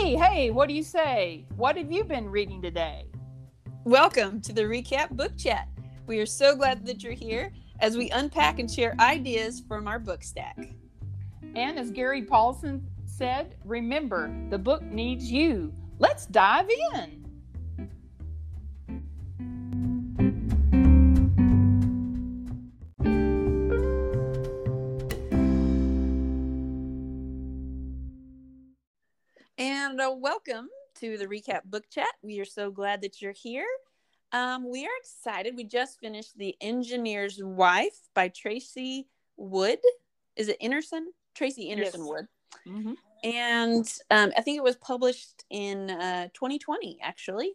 Hey, hey, what do you say? What have you been reading today? Welcome to the Recap Book Chat. We are so glad that you're here as we unpack and share ideas from our book stack. And as Gary Paulsen said, remember, the book needs you. Let's dive in. Welcome to the Recap Book Chat. We are so glad that you're here. Um, we are excited. We just finished The Engineer's Wife by Tracey Wood. Is it Enerson? Tracey Enerson Yes. Wood. Mhm. And um, I think it was published in uh, 2020, actually.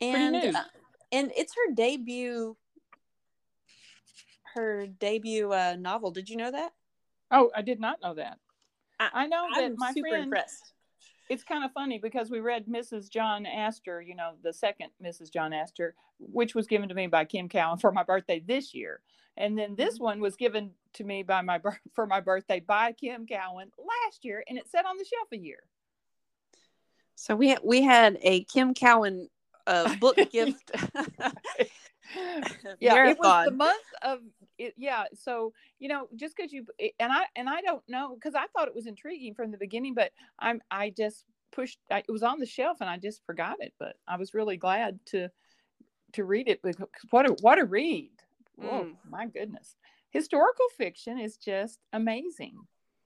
And new. uh, and it's her debut. Her debut uh, novel. Did you know that? Oh, I did not know that. I- I know that I'm my super friend. impressed. It's kind of funny because we read Mrs. John Astor, you know, the second Mrs. John Astor, which was given to me by Kim Cowan for my birthday this year, and then this Mm-hmm. one was given to me by my for my birthday by Kim Cowan last year, and it sat on the shelf a year. So we we had a Kim Cowan uh, book gift. yeah it was the month of it, yeah so you know just because you and i and i don't know because i thought it was intriguing from the beginning but i'm i just pushed I, it was on the shelf and i just forgot it but i was really glad to to read it because what a what a read oh Mm. my goodness historical fiction is just amazing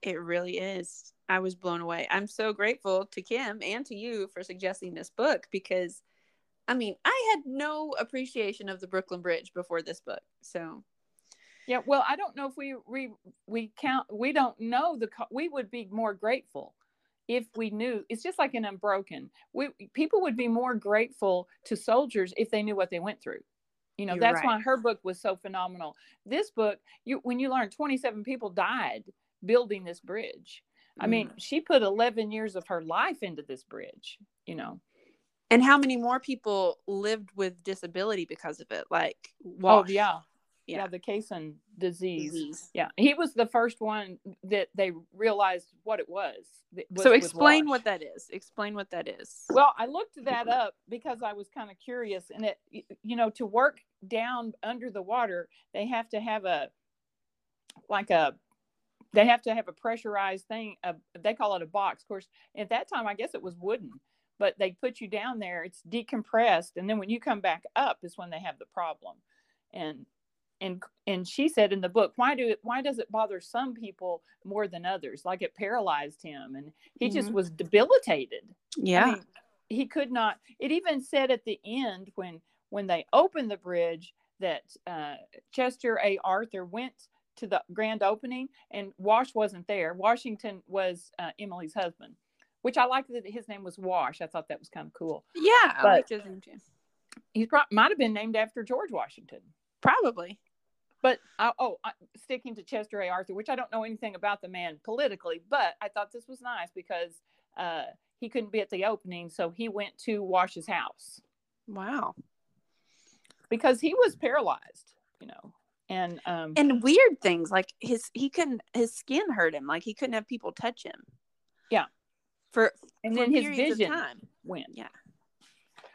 It really is. I was blown away. I'm so grateful to Kim and to you for suggesting this book because, I mean, I had no appreciation of the Brooklyn Bridge before this book. So, yeah well i don't know if we we we count we don't know the we would be more grateful if we knew it's just like an unbroken we people would be more grateful to soldiers if they knew what they went through. You know You're that's right. why her book was so phenomenal. This book you when you learn 27 people died building this bridge i mean mm. she put 11 years of her life into this bridge you know. And how many more people lived with disability because of it? Like, oh yeah yeah, Caisson disease. disease. Yeah, he was the first one that they realized what it was. that was So explain what that is. Explain what that is. Well, I looked that up because I was kind of curious, and it, you know, to work down under the water, they have to have a, like a, they have to have a pressurized thing. A, they call it a box. Of course, at that time, I guess it was wooden, but they put you down there. It's decompressed, and then when you come back up, is when they have the problem. And and and she said in the book, why do it? Why does it bother some people more than others? Like it paralyzed him, and he just Mhm. was debilitated. yeah. I mean, he could not. It even said at the end when when they opened the bridge that uh, Chester A. Arthur went to the grand opening and Wash wasn't there. Washington was uh, Emily's husband, which I like that his name was Wash. I thought that was kind of cool. yeah. I like his name too. He pro- might have been named after George Washington. Probably. But I, oh, sticking to Chester A. Arthur, which I don't know anything about the man politically, but I thought this was nice because uh, he couldn't be at the opening, so he went to Wash's house. Wow. because he was paralyzed, you know, and um, and weird things like his he couldn't his skin hurt him like he couldn't have people touch him Yeah. for and for then his vision went. Yeah.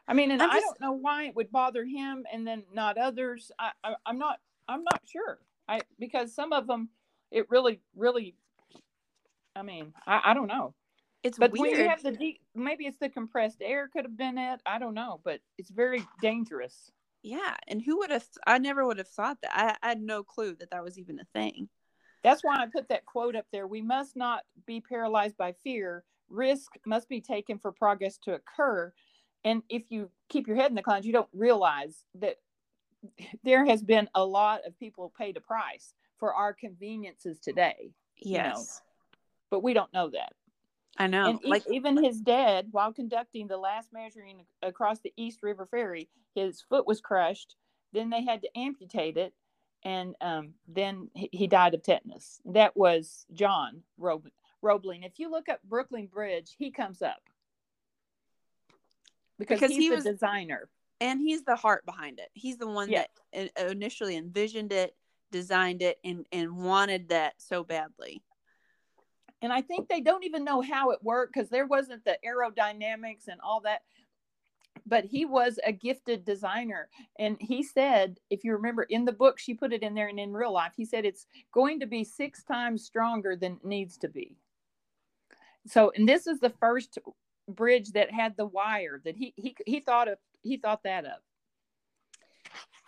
I mean, and I don't know why it would bother him and then not others. I, I I'm not I'm not sure. I because some of them it really really. I mean, I, I don't know. it's But weird when you have the deep, maybe it's the compressed air could have been it. I don't know, but it's very dangerous. yeah and who would have i never would have thought that I, I had no clue that that was even a thing That's why I put that quote up there. We must not be paralyzed by fear. Risk must be taken for progress to occur. And if you keep your head in the clouds, you don't realize that there has been a lot of people paid a price for our conveniences today, yes know, but we don't know that. i know and e- like even his dad, while conducting the last measuring across the East River Ferry, his foot was crushed. Then they had to amputate it, and um, then he, died of tetanus. That was John Rob- Roebling. If you look up Brooklyn Bridge, he comes up because, Because he's he was- designer. And he's the heart behind it he's the one Yeah. that initially envisioned it designed it and and wanted that so badly and I think they don't even know how it worked because there wasn't the aerodynamics and all that. But he was a gifted designer. And he said, if you remember in the book, she put it in there and in real life, he said it's going to be six times stronger than it needs to be. So, and this is the first bridge that had the wire that he he he thought of he thought that up.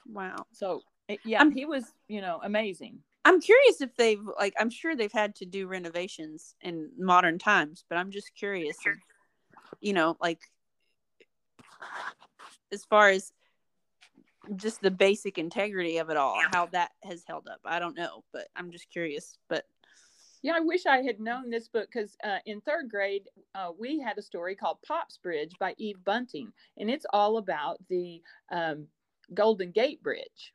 Wow. So yeah, I'm, he was, you know, amazing. I'm curious if they've like I'm sure they've had to do renovations in modern times, but I'm just curious if, you know, like as far as just the basic integrity of it all, how that has held up. I don't know, but I'm just curious. But yeah, I wish I had known this book because uh, in third grade, uh, we had a story called Pop's Bridge by Eve Bunting, and it's all about the um, Golden Gate Bridge.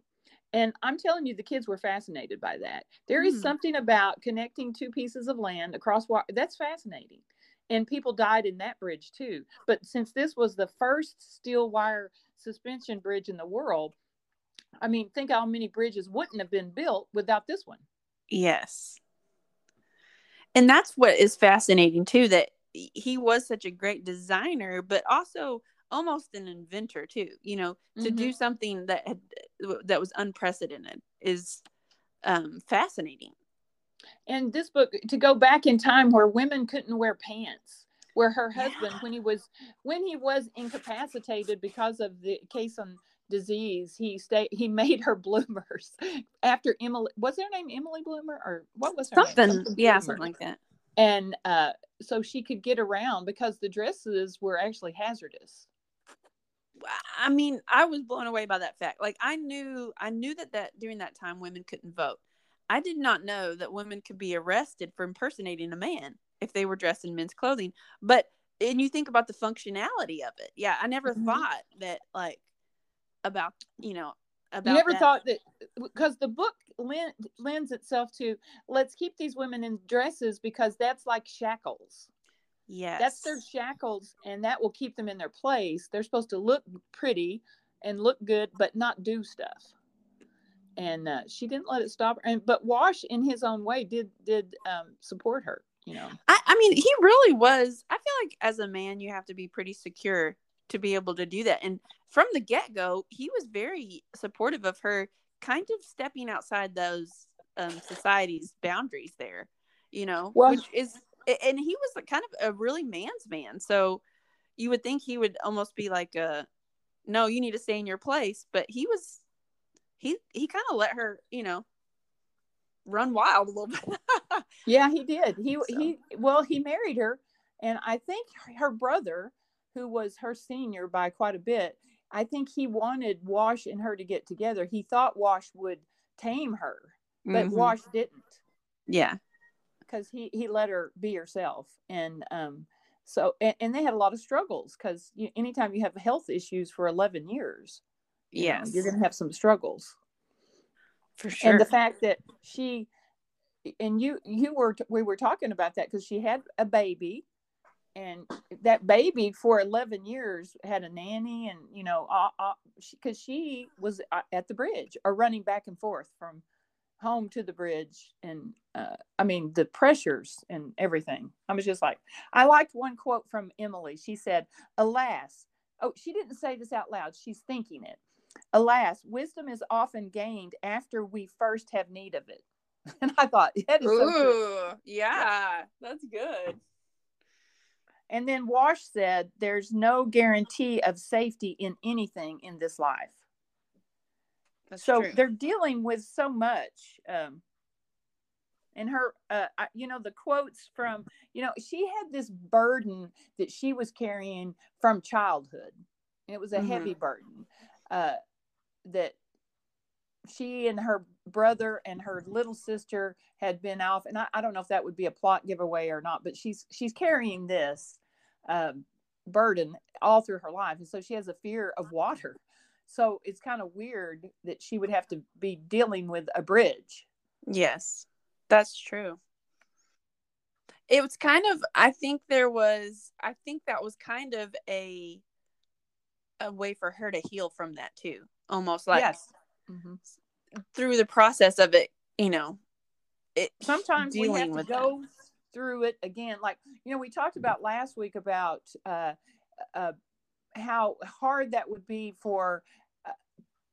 And I'm telling you, the kids were fascinated by that. There is mm. something about connecting two pieces of land across water that's fascinating. And people died in that bridge too. But since this was the first steel wire suspension bridge in the world, I mean, think how many bridges wouldn't have been built without this one. Yes. And that's what is fascinating too that he was such a great designer, but also almost an inventor too you know to mm-hmm. do something that had that was unprecedented is um fascinating and this book to go back in time where women couldn't wear pants where her husband yeah. when he was when he was incapacitated because of the Caisson disease he stayed he made her bloomers after emily was her name emily bloomer or what was her something, something yeah something like that and uh so she could get around because the dresses were actually hazardous I mean, I was blown away by that fact. Like I knew I knew that that during that time women couldn't vote. I did not know that women could be arrested for impersonating a man if they were dressed in men's clothing. But and you think about the functionality of it. Yeah, I never mm-hmm. thought that like about, you know, about You never that. thought that because the book lends itself to let's keep these women in dresses because that's like shackles. Yes. That's their shackles, and that will keep them in their place. They're supposed to look pretty and look good, but not do stuff. And uh, she didn't let it stop her. And but Wash, in his own way, did did um, support her. You know, I, I mean, he really was. I feel like as a man, you have to be pretty secure to be able to do that. And from the get go, he was very supportive of her, kind of stepping outside those um, society's boundaries there. You know, well, which is and he was kind of a really man's man. So you would think he would almost be like a, no, you need to stay in your place. But he was, he he kind of let her, you know, run wild a little bit. yeah, he did. He so. he well, he married her, and I think her brother, who was her senior by quite a bit, I think he wanted Wash and her to get together. He thought Wash would tame her, but mm-hmm. Wash didn't. Yeah because he he let her be herself and um so and, and they had a lot of struggles because you, anytime you have health issues for 11 years yes know, you're gonna have some struggles for sure and the fact that she and you you were we were talking about that because she had a baby and that baby for 11 years had a nanny and you know because she, she was uh, at the bridge or running back and forth from home to the bridge and uh, i mean the pressures and everything. I was just like i liked one quote from emily. She said alas oh she didn't say this out loud she's thinking it. Alas wisdom is often gained after we first have need of it. And i thought that is Ooh, so yeah that's good and then wash said there's no guarantee of safety in anything in this life that's so true. they're dealing with so much. Um, and her, uh, I, you know, the quotes from, you know, she had this burden that she was carrying from childhood. And it was a mm-hmm. heavy burden uh, that she and her brother and her little sister had been off. And I, I, don't know if that would be a plot giveaway or not, but she's she's carrying this um, burden all through her life, and so she has a fear of water. So it's kind of weird that she would have to be dealing with a bridge. Yes, that's true. It was kind of I think there was I think that was kind of a a way for her to heal from that too. Almost like yes. Mm-hmm. through the process of it, you know, it sometimes we have to go that. Through it again. Like, you know, we talked about last week about uh, uh, how hard that would be for uh,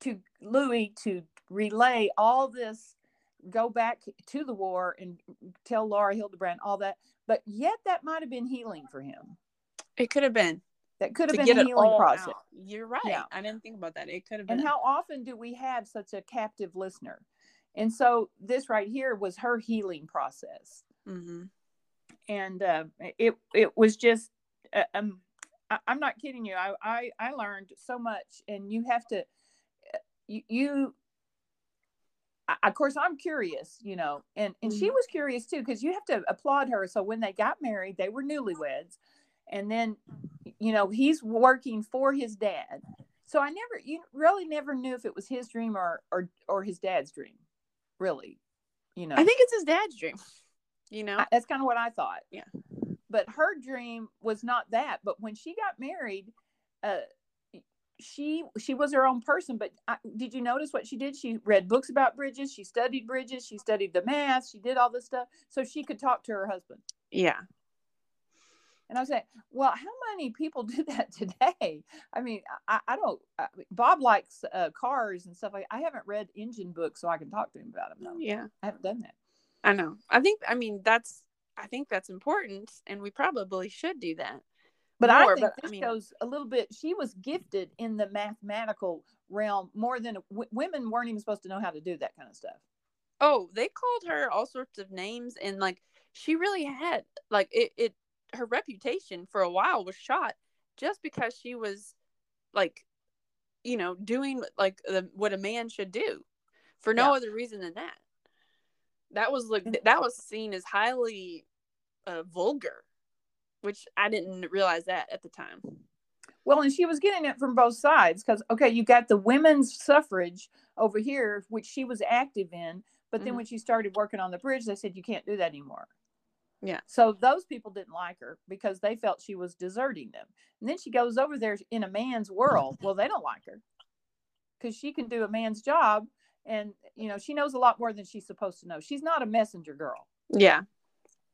to Louis to relay all this, go back to the war and tell Laura Hillenbrand all that. But yet, that might have been healing for him. It could have been. That could have been a healing process. Out. You're right. Yeah. I didn't think about that. It could have been. And how often do we have such a captive listener? And so this right here was her healing process. Mm-hmm. And uh, it it was just uh, um, I, am not kidding you. I, I I learned so much, and you have to uh, you, you of course i'm curious you know and and mm-hmm. she was curious too because you have to applaud her so when they got married they were newlyweds and then you know he's working for his dad so i never you really never knew if it was his dream or or or his dad's dream really you know i think it's his dad's dream you know I, that's kind of what i thought yeah but her dream was not that but when she got married uh she she was her own person but I, did you notice what she did she read books about bridges she studied bridges she studied the math she did all this stuff so she could talk to her husband yeah and I was saying, well, how many people do that today? I mean, I, I don't. I Bob likes uh, cars and stuff like. I haven't read engine books, so I can talk to him about them. Though. Yeah, I haven't done that. I know. I think. I mean, that's. I think that's important, and we probably should do that. But more, I think but, this I mean, goes a little bit. She was gifted in the mathematical realm more than w- women weren't even supposed to know how to do that kind of stuff. Oh, they called her all sorts of names, and like she really had like it. It her reputation for a while was shot just because she was like you know doing like the, what a man should do for no yeah. other reason than that that was like that was seen as highly uh, vulgar which i didn't realize that at the time well and she was getting it from both sides because okay you got the women's suffrage over here which she was active in but then mm-hmm. when she started working on the bridge they said you can't do that anymore yeah. So those people didn't like her because they felt she was deserting them. And then she goes over there in a man's world. Well, they don't like her because she can do a man's job. And, you know, she knows a lot more than she's supposed to know. She's not a messenger girl. Yeah.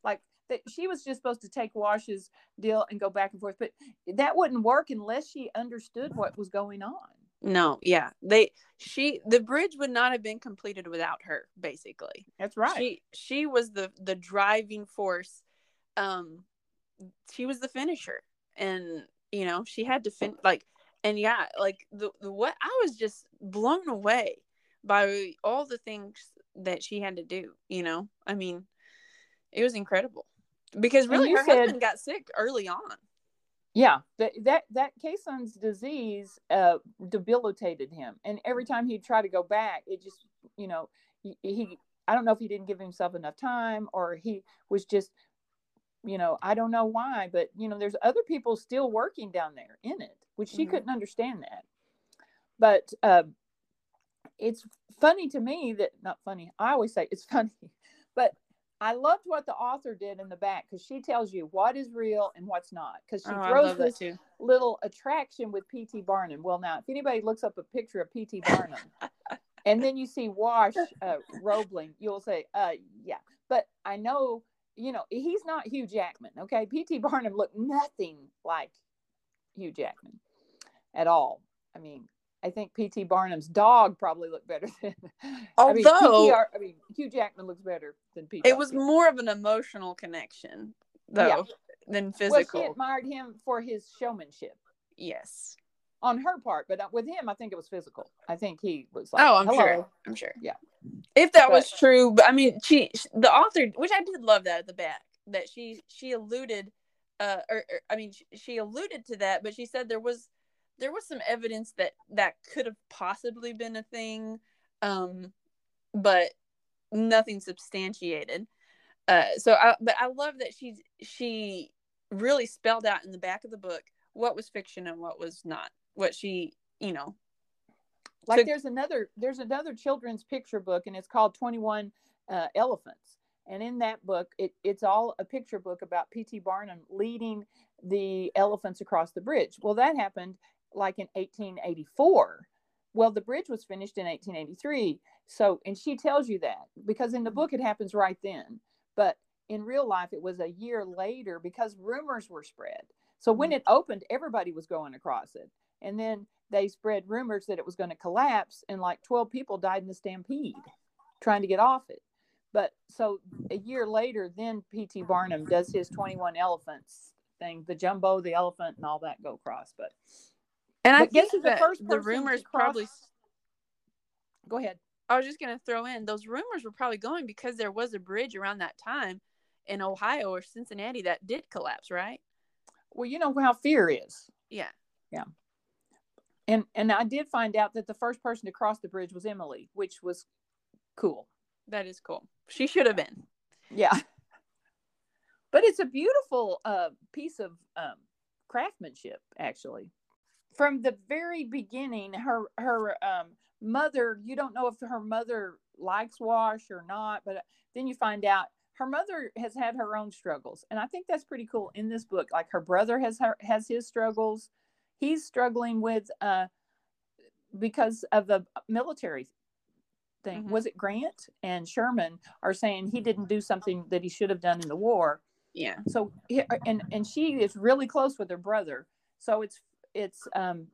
Like that, she was just supposed to take Wash's deal and go back and forth. But that wouldn't work unless she understood what was going on. No, yeah. They she the bridge would not have been completed without her, basically. That's right. She she was the the driving force. Um she was the finisher. And you know, she had to fin like and yeah, like the the what I was just blown away by all the things that she had to do, you know. I mean, it was incredible. Because really her said, husband got sick early on yeah that that that Caisson's disease uh debilitated him and every time he'd try to go back it just you know he, he i don't know if he didn't give himself enough time or he was just you know i don't know why but you know there's other people still working down there in it which she mm-hmm. couldn't understand that but uh, it's funny to me that not funny i always say it's funny but I loved what the author did in the back because she tells you what is real and what's not. Because she oh, throws this little attraction with P.T. Barnum. Well, now, if anybody looks up a picture of P.T. Barnum and then you see Wash uh, Roebling, you'll say, uh, yeah. But I know, you know, he's not Hugh Jackman. Okay. P.T. Barnum looked nothing like Hugh Jackman at all. I mean, I think P.T. Barnum's dog probably looked better than. Although I mean, PTR, I mean Hugh Jackman looks better than P.T. It was more of an emotional connection, though, yeah. than physical. Well, she admired him for his showmanship. Yes, on her part, but with him, I think it was physical. I think he was like, "Oh, I'm Hello. sure, I'm sure." Yeah, if that but, was true, but I mean, she, the author, which I did love that at the back, that she she alluded, uh, or, or I mean, she, she alluded to that, but she said there was there was some evidence that that could have possibly been a thing um but nothing substantiated. Uh so i but i love that she's she really spelled out in the back of the book what was fiction and what was not what she you know like took... there's another there's another children's picture book and it's called 21 uh, elephants. And in that book it, it's all a picture book about pt barnum leading the elephants across the bridge. Well that happened like in 1884. Well, the bridge was finished in 1883. So, and she tells you that because in the book it happens right then. But in real life it was a year later because rumors were spread. So when Mhm. it opened, everybody was going across it. And then they spread rumors that it was going to collapse, and like 12 people died in the stampede trying to get off it. But so a year later, then P.T. Barnum does his 21 elephants thing, the jumbo, the elephant, and all that go across. But And I guess the first the rumors cross- probably. go ahead. I was just gonna throw in those rumors were probably going because there was a bridge around that time in Ohio or Cincinnati that did collapse, right? Well, you know how fear is. Yeah. Yeah. And and I did find out that the first person to cross the bridge was Emily, which was cool. That is cool. She should have been. Yeah. But it's a beautiful uh, piece of um, craftsmanship, actually. From the very beginning, her her um, mother. You don't know if her mother likes wash or not, but then you find out her mother has had her own struggles, and I think that's pretty cool in this book. Like her brother has her has his struggles. He's struggling with uh, because of the military thing. Mhm. Was it Grant and Sherman are saying he didn't do something that he should have done in the war? Yeah. So and and she is really close with her brother. So it's it's um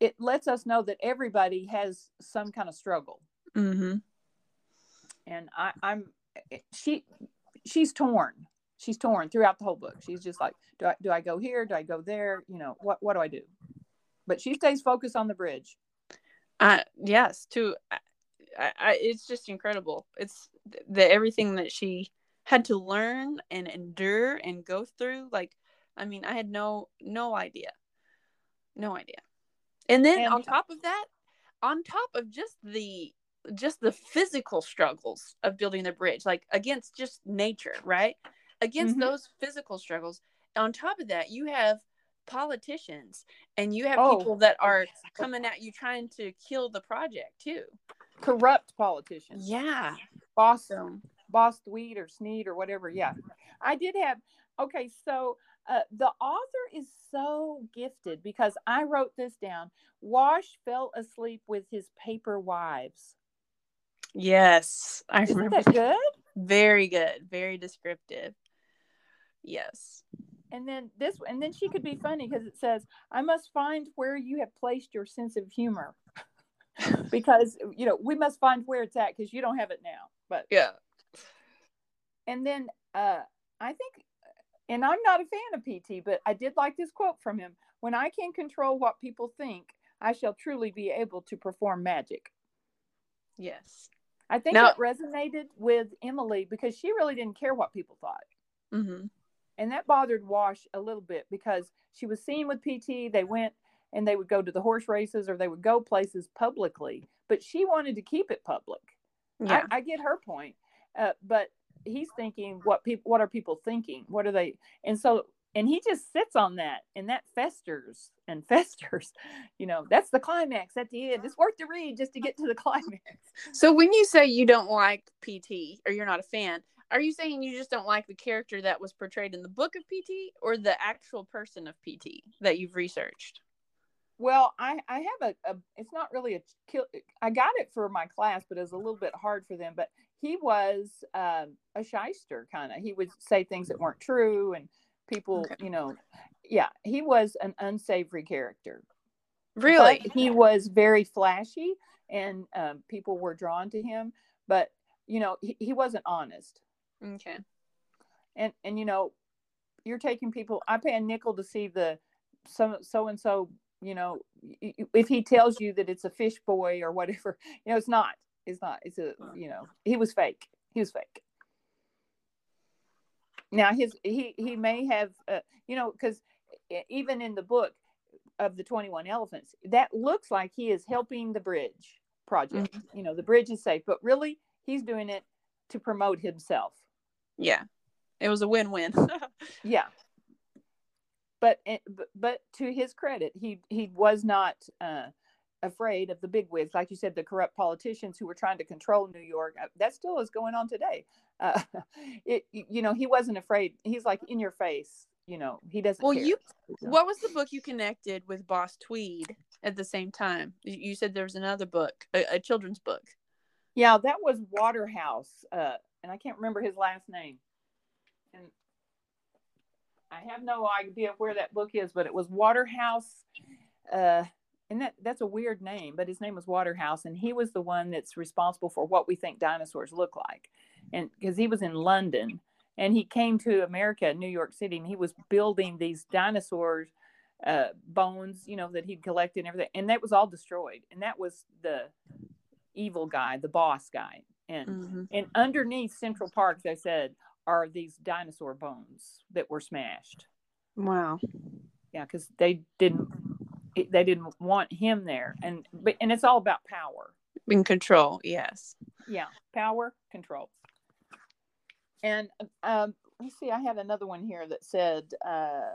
it lets us know that everybody has some kind of struggle. Mm-hmm. And I I'm she she's torn. She's torn throughout the whole book. She's just like, do I do I go here? Do I go there? You know, what what do I do? But she stays focused on the bridge. Uh, yes. To, I, I, it's just incredible. It's the everything that she had to learn and endure and go through. Like, I mean, I had no no idea, no idea. And then And- on top of that, on top of just the just the physical struggles of building the bridge, like against just nature, right? Against Mhm. those physical struggles, on top of that, you have politicians and you have Oh. people that are coming at you trying to kill the project too. Corrupt politicians. Yeah. Boss So Boss Tweed or Sneed or whatever. Yeah. I did have, okay, so uh, the author is so gifted because I wrote this down. Wash fell asleep with his paper wives. yes, I Isn't remember. that good? Very good. Very descriptive. Yes. And then this, and then she could be funny because it says, I must find where you have placed your sense of humor. because, you know, we must find where it's at because you don't have it now. But, Yeah. and then uh, I think, and I'm not a fan of PT, but I did like this quote from him When I can control what people think, I shall truly be able to perform magic. Yes. I think Now- it resonated with Emily because she really didn't care what people thought. Mm-hmm. and that bothered Wash a little bit because she was seen with PT. They went and they would go to the horse races or they would go places publicly, but she wanted to keep it public. Yeah. I, I get her point, uh, but he's thinking, what people, what are people thinking? What are they? And so, and he just sits on that, and that festers and festers. You know, that's the climax at the end. It's worth the read just to get to the climax. so when you say you don't like PT or you're not a fan, are you saying you just don't like the character that was portrayed in the book of PT or the actual person of PT that you've researched? Well, I I have a, a it's not really a kill. I got it for my class, but it was a little bit hard for them. But he was um, a shyster kind of. He would say things that weren't true, and people, Okay. you know, yeah, he was an unsavory character. Really? But he was very flashy, and um, people were drawn to him. But you know, he, he wasn't honest. okay. and and you know you're taking people i pay a nickel to see the so so and so you know if he tells you that it's a fish boy or whatever you know it's not it's not it's a you know he was fake. He was fake. Now his he he may have uh, you know because even in the book of the 21 elephants that looks like he is helping the bridge project. You know the bridge is safe but really he's doing it to promote himself. Yeah. It was a win-win. yeah. But but- but to his credit he he was not uh afraid of the big wigs like you said the corrupt politicians who were trying to control new york Uh, that still is going on today uh it you know he wasn't afraid he's like in your face you know he doesn't Well, care. you- So- what was the book you connected with Boss Tweed at the same time? You you said there was another book, a, a children's book. yeah that was waterhouse uh and i can't remember his last name and I have no idea where that book is, but it was Waterhouse. Uh, and that that's a weird name, but his name was Waterhouse, and he was the one that's responsible for what we think dinosaurs look like, and because he was in London, and he came to America, New York City, and he was building these dinosaurs uh, bones, you know, that he'd collected and everything, and that was all destroyed, and that was the evil guy, the boss guy, and Mm-hmm. and underneath Central Park, they said are these dinosaur bones that were smashed. Wow. Yeah, because they didn't they didn't want him there, and but and it's all about power. In control, yes. Yeah, power control. And um, let's see, I had another one here that said uh,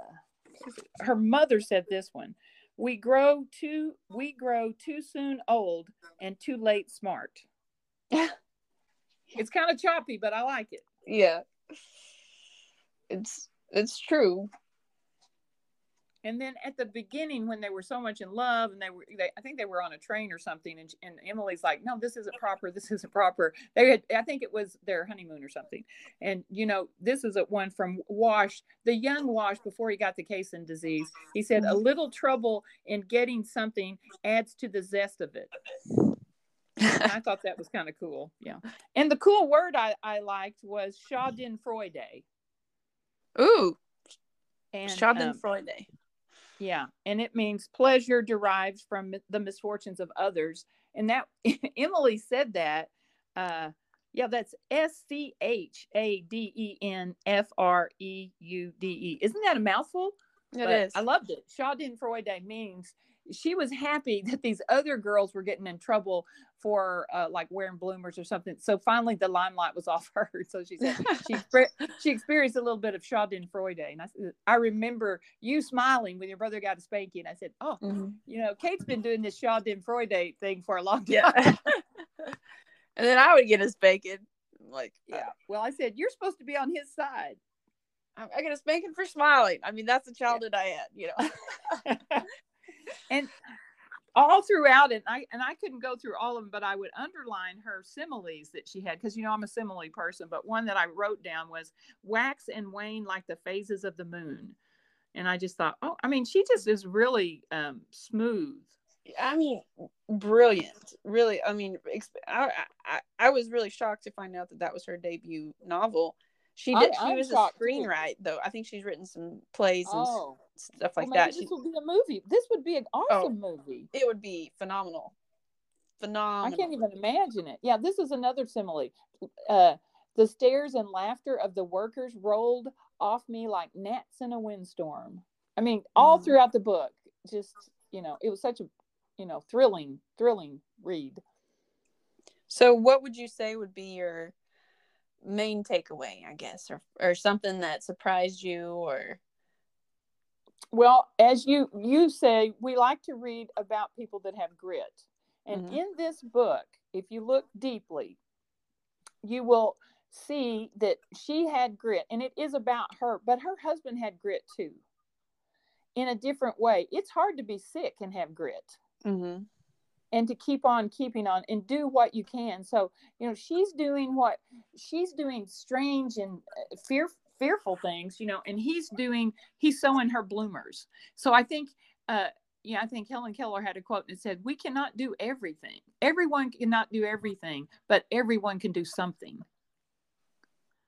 her mother said this one. We grow too we grow too soon old and too late smart. it's kind of choppy, but I like it. Yeah. It's it's true. And then at the beginning, when they were so much in love, and they were, they, I think they were on a train or something, and, and Emily's like, "No, this isn't proper. This isn't proper." They had, I think it was their honeymoon or something, and you know, this is a one from Wash, the young Wash, before he got the Caisson disease. He said, "A little trouble in getting something adds to the zest of it." I thought that was kind of cool. Yeah, and the cool word I, I liked was Schadenfreude. Ooh, And um, Schadenfreude. Yeah, and it means pleasure derived from the misfortunes of others. And that Emily said that. Uh, yeah, that's S C H A D E N F R E U D E. Isn't that a mouthful? It But is. I loved it. Schadenfreude day means she was happy that these other girls were getting in trouble for uh, like wearing bloomers or something. So finally, the limelight was off her. So she said she she experienced a little bit of Schadenfreude. And I said, I remember you smiling when your brother got a spanking. I said, Oh, Mhm. you know, Kate's been doing this Schadenfreude thing for a long time. Yeah. and then I would get a spanking. Like, yeah. Well, I said, You're supposed to be on his side. I, get a spanking for smiling. I mean, that's the childhood I had, you know. and all throughout it, I and I couldn't go through all of them, but I would underline her similes that she had because you know I'm a simile person. But one that I wrote down was wax and wane like the phases of the moon, and I just thought, oh, I mean, she just is really um, smooth. I mean, brilliant. Really, I mean, exp- I, I I was really shocked to find out that that was her debut novel. She did. she I'm was a screenwriter, though. I think she's written some plays and Oh, stuff like well, that. maybe She, this will be a movie. This would be an awesome movie. it would be phenomenal. Phenomenal. I can't even imagine it. Yeah, this is another simile. Uh, the stares and laughter of the workers rolled off me like gnats in a windstorm. I mean, all Mhm. throughout the book, just you know, it was such a you know thrilling, thrilling read. So, what would you say would be your main takeaway? I guess, or or something that surprised you, or Well, as you you say, we like to read about people that have grit, and Mhm. in this book, if you look deeply, you will see that she had grit, and it is about her, but her husband had grit too, in a different way. It's hard to be sick and have grit. mm-hmm. And to keep on keeping on and do what you can. So you know she's doing what she's doing strange and uh, fear fearful things you know and he's doing he's sewing her bloomers. So i think uh yeah i think helen keller had a quote that said we cannot do everything. Everyone cannot do everything but everyone can do something.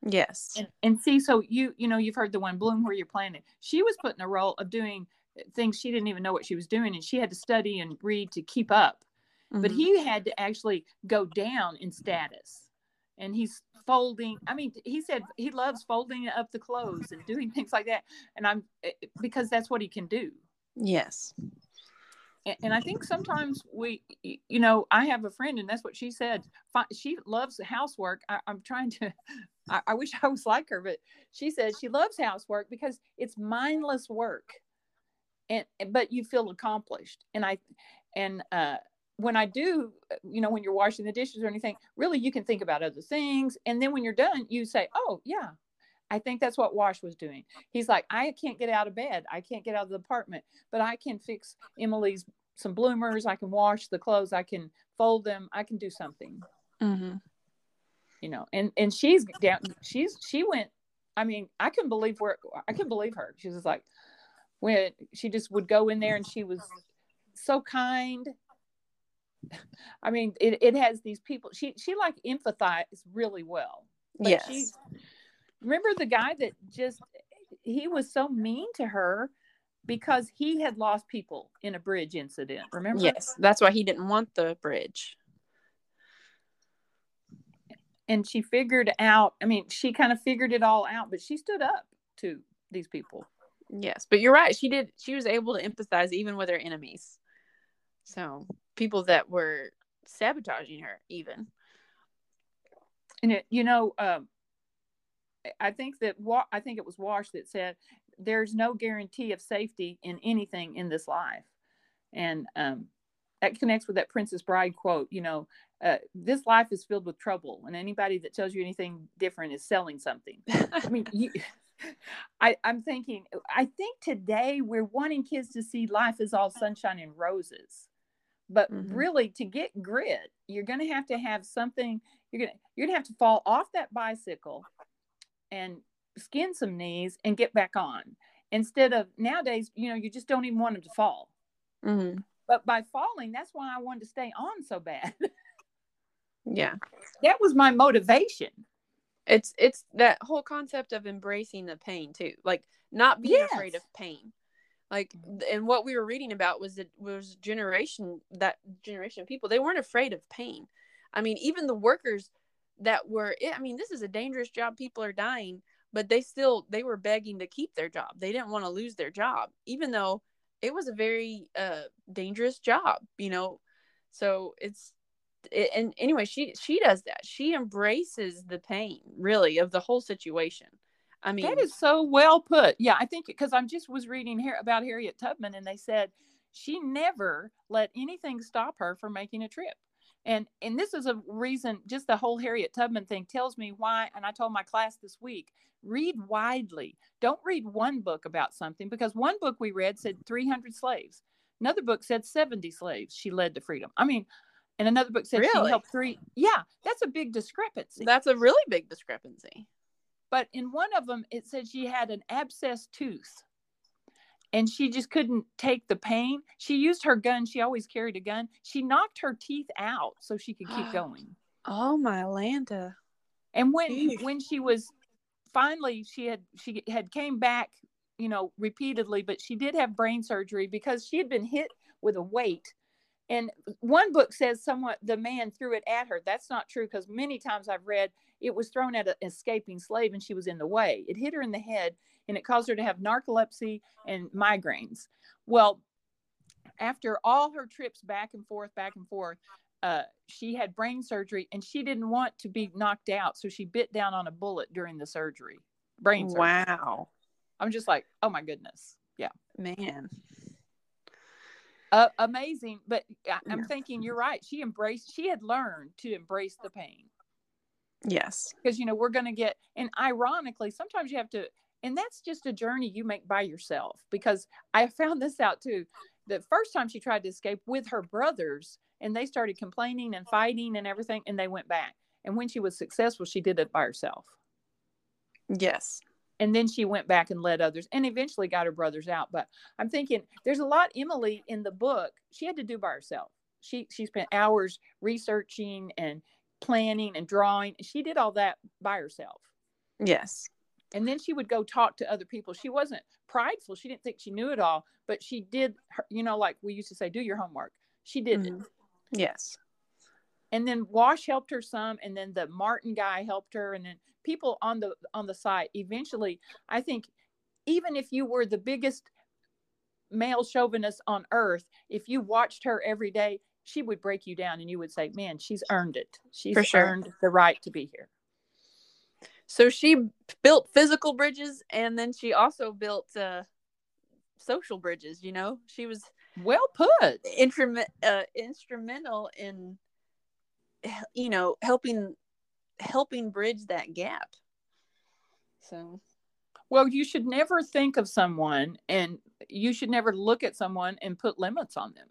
Yes, and, and see so you you know you've heard the one bloom where you're planted. She was put in a role of doing things she didn't even know what she was doing and she had to study and read to keep up but Mhm. he had to actually go down in status. And he's folding i mean he said he loves folding up the clothes and doing things like that. And i'm eh, because that's what he can do. Yes, and, and i think sometimes we you know i have a friend and that's what she said. She loves housework. I, i'm trying to I, I wish i was like her but she says she loves housework because it's mindless work. And but you feel accomplished. And i and uh when i do uh, you know when you're washing the dishes or anything really you can think about other things and then when you're done you say oh yeah i think that's what wash was doing he's like i can't get out of bed i can't get out of the apartment but i can fix emily's some bloomers i can wash the clothes i can fold them i can do something mm-hmm. you know and and she's down she's she went I mean, I couldn't believe where I couldn't believe her. She was like, when she just would go in there and she was so kind. I mean, it, it has these people. She she like empathize really well. But yes. She, remember the guy that just he was so mean to her because he had lost people in a bridge incident. Remember? Yes, that's why he didn't want the bridge. And she figured out. I mean, she kind of figured it all out, but she stood up to these people. Yes, but you're right. She did. She was able to empathize even with her enemies. So people that were sabotaging her, even. And it, you know, um, I think that wa- I think it was Wash that said there's no guarantee of safety in anything in this life, and um, that connects with that Princess Bride quote. You know, uh, this life is filled with trouble, and anybody that tells you anything different is selling something. I mean, you, I, I'm thinking, I think today we're wanting kids to see life is all sunshine and roses. But mm-hmm. really, to get grit, you're going to have to have something. You're going to you're going to have to fall off that bicycle and skin some knees and get back on. Instead of nowadays, you know, you just don't even want them to fall. Mm-hmm. But by falling, that's why I wanted to stay on so bad. yeah, that was my motivation it's it's that whole concept of embracing the pain too like not being yes. afraid of pain like and what we were reading about was that was generation that generation of people they weren't afraid of pain. I mean even the workers that were i mean this is a dangerous job people are dying but they still they were begging to keep their job. They didn't want to lose their job even though it was a very uh dangerous job you know? So it's and anyway she she does that. She embraces the pain really of the whole situation i mean that is so well put yeah i think because i'm just was reading here about harriet tubman and they said she never let anything stop her from making a trip and and this is a reason just the whole harriet tubman thing tells me why and i told my class this week read widely don't read one book about something because one book we read said 300 slaves another book said 70 slaves she led to freedom i mean and another book said really? she helped three. Yeah, that's a big discrepancy. That's a really big discrepancy. But in one of them, it said she had an abscess tooth and she just couldn't take the pain. She used her gun. She always carried a gun. She knocked her teeth out so she could keep going. Oh my Landa. And when Jeez. when she was finally she had she had came back, you know, repeatedly, but she did have brain surgery because she had been hit with a weight and one book says somewhat the man threw it at her. That's not true because many times I've read it was thrown at an escaping slave and she was in the way. It hit her in the head and it caused her to have narcolepsy and migraines. Well, after all her trips back and forth, back and forth, uh, she had brain surgery and she didn't want to be knocked out. So she bit down on a bullet during the surgery. Brain surgery. Wow. I'm just like, oh my goodness. Yeah. Man uh, amazing. But I, am yeah. thinking you're right. She embraced. She had learned to embrace the pain. Yes, because you know we're going to get. And ironically, sometimes you have to. And that's just a journey you make by yourself. Because I found this out too. The first time she tried to escape with her brothers, and they started complaining and fighting and everything, and they went back. And when she was successful, she did it by herself. Yes and then she went back and led others and eventually got her brothers out but i'm thinking there's a lot emily in the book she had to do by herself she she spent hours researching and planning and drawing she did all that by herself. Yes. And then she would go talk to other people. She wasn't prideful. She didn't think she knew it all but she did her, you know like we used to say do your homework. She did mm-hmm. it yes. And then wash helped her some and then the martin guy helped her and then people on the on the site eventually i think even if you were the biggest male chauvinist on earth if you watched her every day she would break you down and you would say man she's earned it she's sure. earned the right to be here so she built physical bridges and then she also built uh, social bridges you know she was well put instrument uh, instrumental in you know helping helping bridge that gap. So, well, you should never think of someone and you should never look at someone and put limits on them.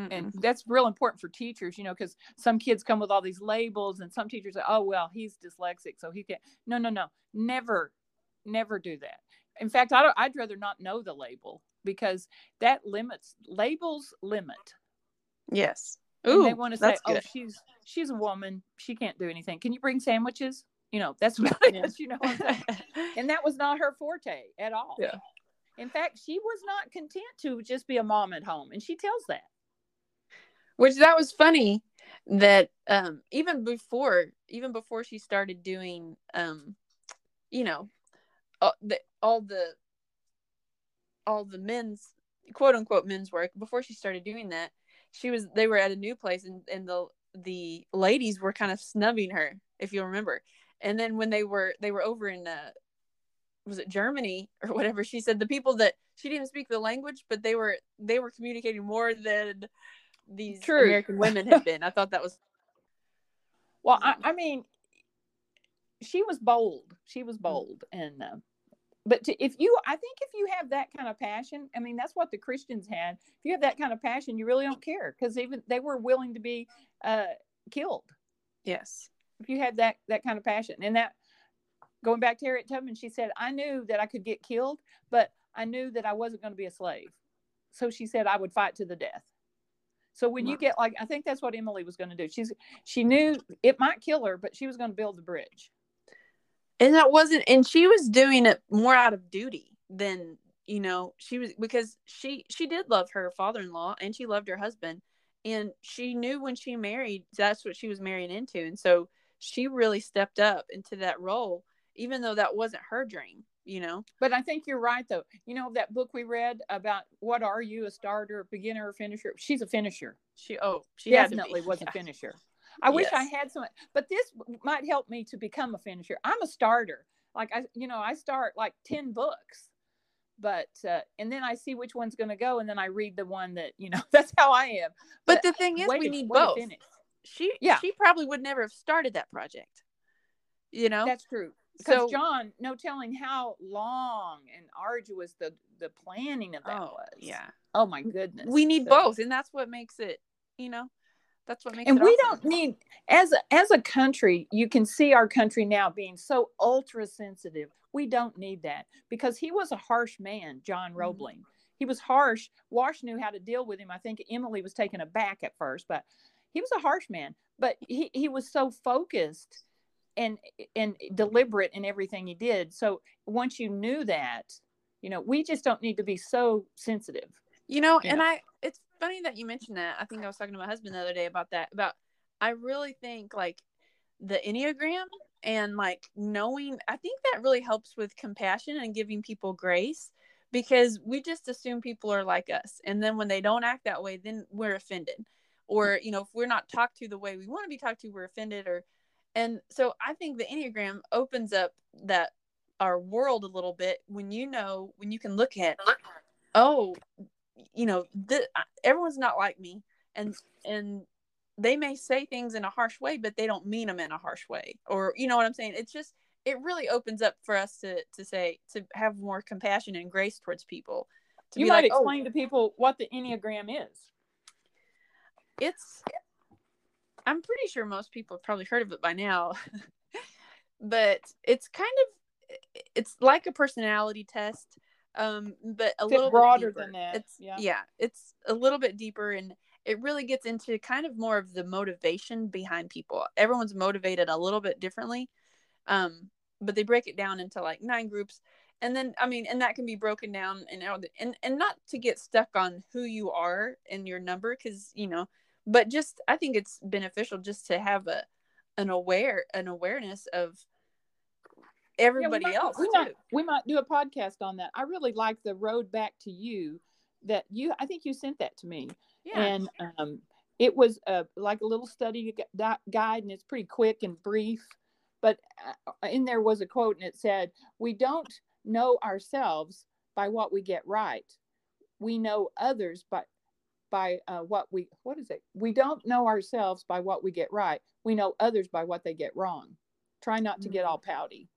Mm-mm. And that's real important for teachers, you know, because some kids come with all these labels, and some teachers say, "Oh, well, he's dyslexic, so he can't." No, no, no, never never do that. In fact, I don't, I'd rather not know the label because that limits labels limit. Yes. And Ooh, they want to say, "Oh, good. she's she's a woman. She can't do anything. Can you bring sandwiches?" You know, that's it. Yeah. You know, what I'm saying? and that was not her forte at all. Yeah. In fact, she was not content to just be a mom at home, and she tells that. Which that was funny that um even before even before she started doing um you know all the all the all the men's quote unquote men's work before she started doing that she was they were at a new place and and the the ladies were kind of snubbing her if you remember. And then when they were they were over in uh was it Germany or whatever she said the people that she didn't speak the language but they were they were communicating more than these True. American women have been I thought that was Well, I, I mean, she was bold. She was bold, and uh, but to, if you, I think if you have that kind of passion, I mean, that's what the Christians had. If you have that kind of passion, you really don't care because even they were willing to be uh, killed yes if you had that that kind of passion. And that going back to Harriet Tubman, she said, "I knew that I could get killed, but I knew that I wasn't going to be a slave." So she said, "I would fight to the death." So when you get like, I think that's what Emily was going to do. She's she knew it might kill her, but she was going to build the bridge. and that wasn't and she was doing it more out of duty than you know she was because she she did love her father-in-law and she loved her husband and she knew when she married that's what she was marrying into and so she really stepped up into that role even though that wasn't her dream you know But I think you're right, though. You know that book we read about what are you, a starter, a beginner, or finisher? She's a finisher. she oh she had to be. Definitely was a finisher. I wish I had some, but this might help me to become a finisher. I'm a starter. Like I, you know, I start like ten books, but uh, and then I see which one's going to go, and then I read the one that you know. That's how I am. but the thing is we to- need both she Yeah. she probably would never have started that project you know That's true. Because so John, no telling how long and arduous the the planning of that oh was. yeah Oh my goodness. we need So- both and that's what makes it you know that's what makes it and we awesome. don't need as a, as a country you can see our country now being so ultra sensitive we don't need that because he was a harsh man john Mhm. roebling he was harsh wash knew how to deal with him i think emily was taken aback at first but he was a harsh man but he, he was so focused and and deliberate in everything he did. So once you knew that you know we just don't need to be so sensitive. You know you and know. i it's funny that you mentioned that. I think i was talking to my husband the other day about that about i really think like the enneagram and like knowing i think that really helps with compassion and giving people grace because we just assume people are like us. And then when they don't act that way then we're offended. Or you know if we're not talked to the way we want to be talked to we're offended or and so i think the enneagram opens up that our world a little bit when you know when you can look at oh you know th- everyone's not like me. And and they may say things in a harsh way but they don't mean them in a harsh way. Or you know what i'm saying? It's just it really opens up for us to to say to have more compassion and grace towards people. To you be might like, oh, explain to people what the enneagram is. It's i'm pretty sure most people have probably heard of it by now but it's kind of it's like a personality test um but a Bit little broader than that, it's yeah. yeah it's a little bit deeper and it really gets into kind of more of the motivation behind people everyone's motivated a little bit differently um but they break it down into like nine groups and then i mean and that can be broken down and out and and not to get stuck on who you are and your number because you know but just i think it's beneficial just to have a an aware an awareness of everybody Yeah, we might, else we too. might, we might do a podcast on that. I really like the road back to you that you i think you sent that to me. Yeah. And um, it was uh, like a little study gu- guide and it's pretty quick and brief but uh, in there was a quote and it said we don't know ourselves by what we get right. We know others by by uh, what we what is it we don't know ourselves by what we get right we know others by what they get wrong try not to get Mm. all pouty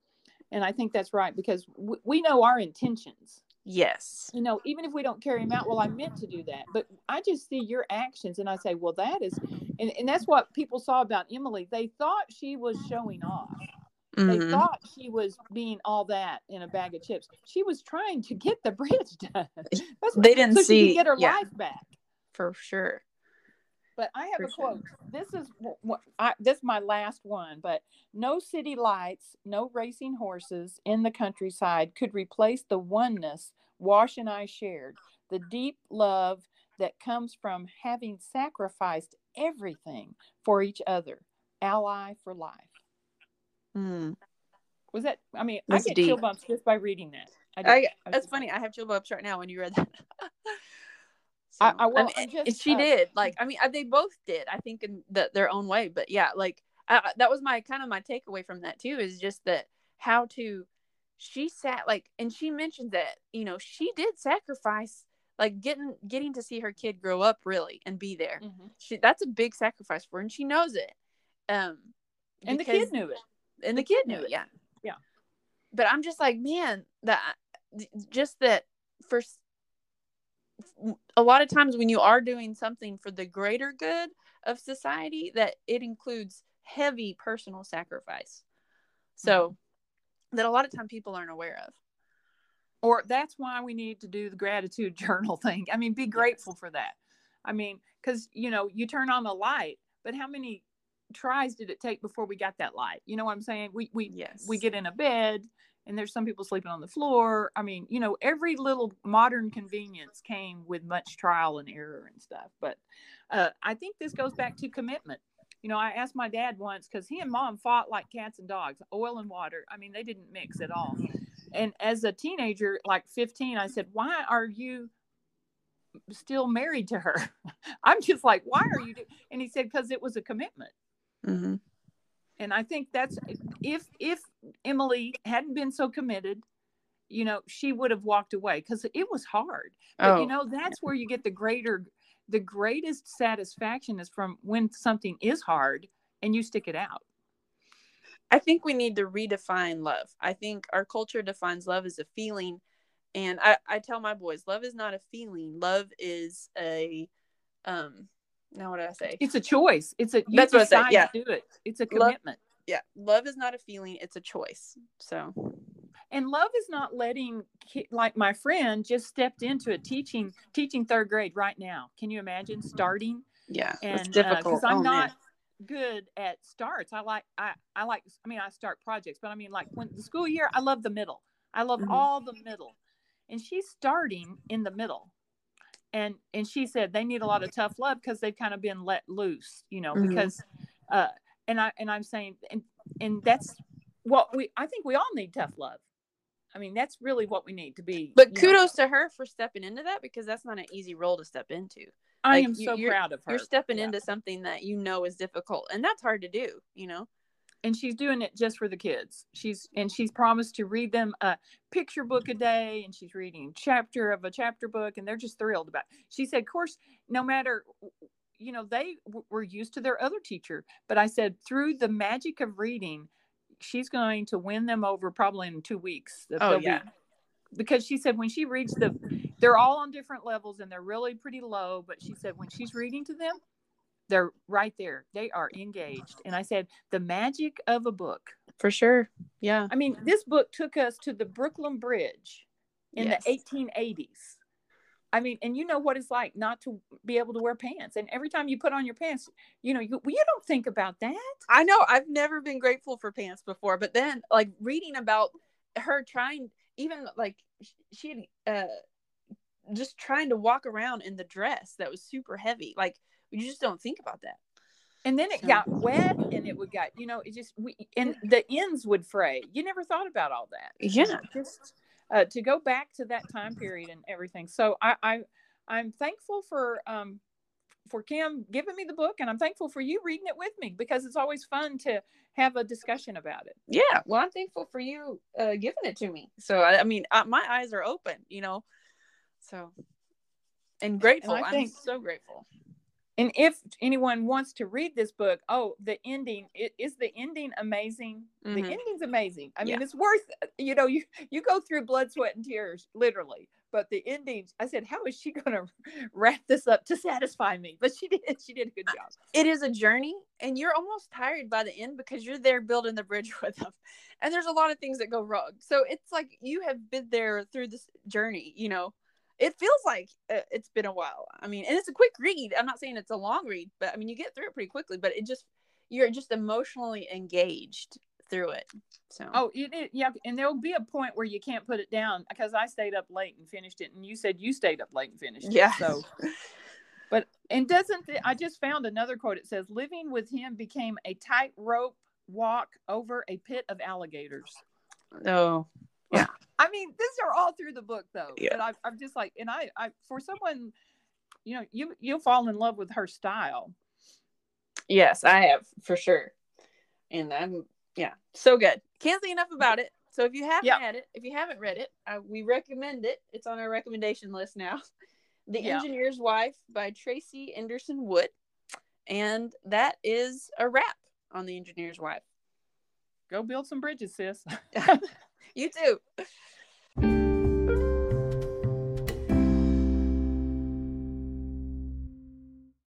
and i think that's right because w- we know our intentions yes you know, even if we don't carry them out, well, I meant to do that. But I just see your actions and I say, well, that is, and, and that's what people saw about Emily. They thought she was showing off. They Mhm. thought she was being all that in a bag of chips. She was trying to get the bridge done. That's They didn't so see- get her yeah. life back. For sure. But I have For a sure. quote. This is what I, this is my last one. But no city lights, no racing horses in the countryside could replace the oneness Wash and I shared. The deep love that comes from having sacrificed everything for each other, ally for life. Mm. Was that? I mean, That's I get chill bumps just by reading that. I, I, I that's just- funny. I have chill bumps right now when you read that. I- So, I- well, mean, I'm and just, she uh, did. Like, I mean, they both did. I think in the, their own way. But yeah, like I, I- that was my kind of my takeaway from that too. Is just that how to. She sat like, and she mentioned that you know she did sacrifice like getting getting to see her kid grow up really and be there. Mhm. She that's a big sacrifice for her, and she knows it. Um, And the kid knew it. and The the, kid kid knew it. it. Yeah, Yeah. But I'm just like, man, that just that for a lot of times when you are doing something for the greater good of society, that it includes heavy personal sacrifice. So mm-hmm. that a lot of time people aren't aware of. or that's why we need to do the gratitude journal thing. I mean, be grateful for that. I mean, because you know, you turn on the light, but how many tries did it take before we got that light? You know what I'm saying? We we Yes. we get in a bed and there's some people sleeping on the floor. I mean, you know, every little modern convenience came with much trial and error and stuff. But uh, I think this goes back to commitment. You know, I asked my dad once because he and mom fought like cats and dogs, oil and water. I mean, they didn't mix at all. And as a teenager, like 15, I said, Why are you still married to her? I'm just like, Why are you? Do-? And he said, Because it was a commitment Mm-hmm. And i think that's if if emily hadn't been so committed you know she would have walked away because it was hard but Oh, you know that's where you get the greater the greatest satisfaction is from when something is hard and you stick it out I think we need to redefine love. I think our culture defines love as a feeling. And I, I tell my boys, love is not a feeling. Love is a um now what did I say? it's a choice it's a you That's what I said, decide yeah. to do it it's a Love- commitment Yeah. Love is not a feeling, it's a choice. So and love is not letting like my friend just stepped into a teaching teaching third grade right now can you imagine starting yeah, and it's difficult. because I'm Oh, not man. good at starts. I like I I like I mean I start projects, but I mean like when the school year, I love the middle. I love Mhm. all the middle, and she's starting in the middle, and and she said they need a lot of tough love because they've kind of been let loose, you know, Mhm. because uh and I and I'm saying and and that's what we I think we all need tough love. I mean that's really what we need to be. But you know. kudos to her for stepping into that because that's not an easy role to step into. I like, am you- so proud of her. You're stepping Yeah. into something that you know is difficult, and that's hard to do. You know. And she's doing it just for the kids she's and she's promised to read them a picture book a day and she's reading chapter of a chapter book and they're just thrilled about it. she said of course no matter you know they w- were used to their other teacher but i said through the magic of reading she's going to win them over probably in two weeks Oh, they'll be- yeah. because she said when she reads the they're all on different levels and they're really pretty low but she said when she's reading to them they're right there they are engaged and i said the magic of a book For sure. Yeah. i mean this book took us to the brooklyn bridge in Yes. the 1880s i mean and you know what it's like not to be able to wear pants and every time you put on your pants you know you, you don't think about that I know I've never been grateful for pants before, but then like reading about her trying, even like sh- she had uh, just trying to walk around in the dress that was super heavy. Like you just don't think about that. and then it So- got wet and it would got you know it just we and the ends would fray you never thought about all that Yeah. just uh, to go back to that time period and everything so i i i'm thankful for um for kim giving me the book and i'm thankful for you reading it with me because it's always fun to have a discussion about it Yeah. Well, I'm thankful for you uh, giving it to me. So I, I mean, uh, my eyes are open, you know. So and grateful. I I'm think- so grateful. And if anyone wants to read this book oh the ending it, is the ending amazing the Mhm. ending's amazing i mean Yeah. it's worth you know you you go through blood sweat and tears literally but the ending, I said, how is she going to wrap this up to satisfy me? But she did. She did a good job. It is a journey, and you're almost tired by the end because you're there building the bridge with them, and there's a lot of things that go wrong. So it's like you have been there through this journey. You know, it feels like uh, it's been a while. I mean, and it's a quick read. I'm not saying it's a long read, but I mean, you get through it pretty quickly. But it just you're just emotionally engaged through it. So oh, it, it, yeah, and there'll be a point where you can't put it down because I stayed up late and finished it, and you said you stayed up late and finished yeah. it. So, but and doesn't I just found another quote? It says, "Living with him became a tightrope walk over a pit of alligators." Oh. I mean, these are all through the book, though. Yeah. And I, I'm just like, and I, I, for someone, you know, you you'll fall in love with her style. Yes, I have for sure. And I'm yeah, so good. Can't say enough about it. So if you haven't Yeah. had it, if you haven't read it, uh, we recommend it. It's on our recommendation list now. The Yeah. Engineer's Wife by Tracey Enerson Wood. And that is a wrap on The Engineer's Wife. Go build some bridges, sis. You too.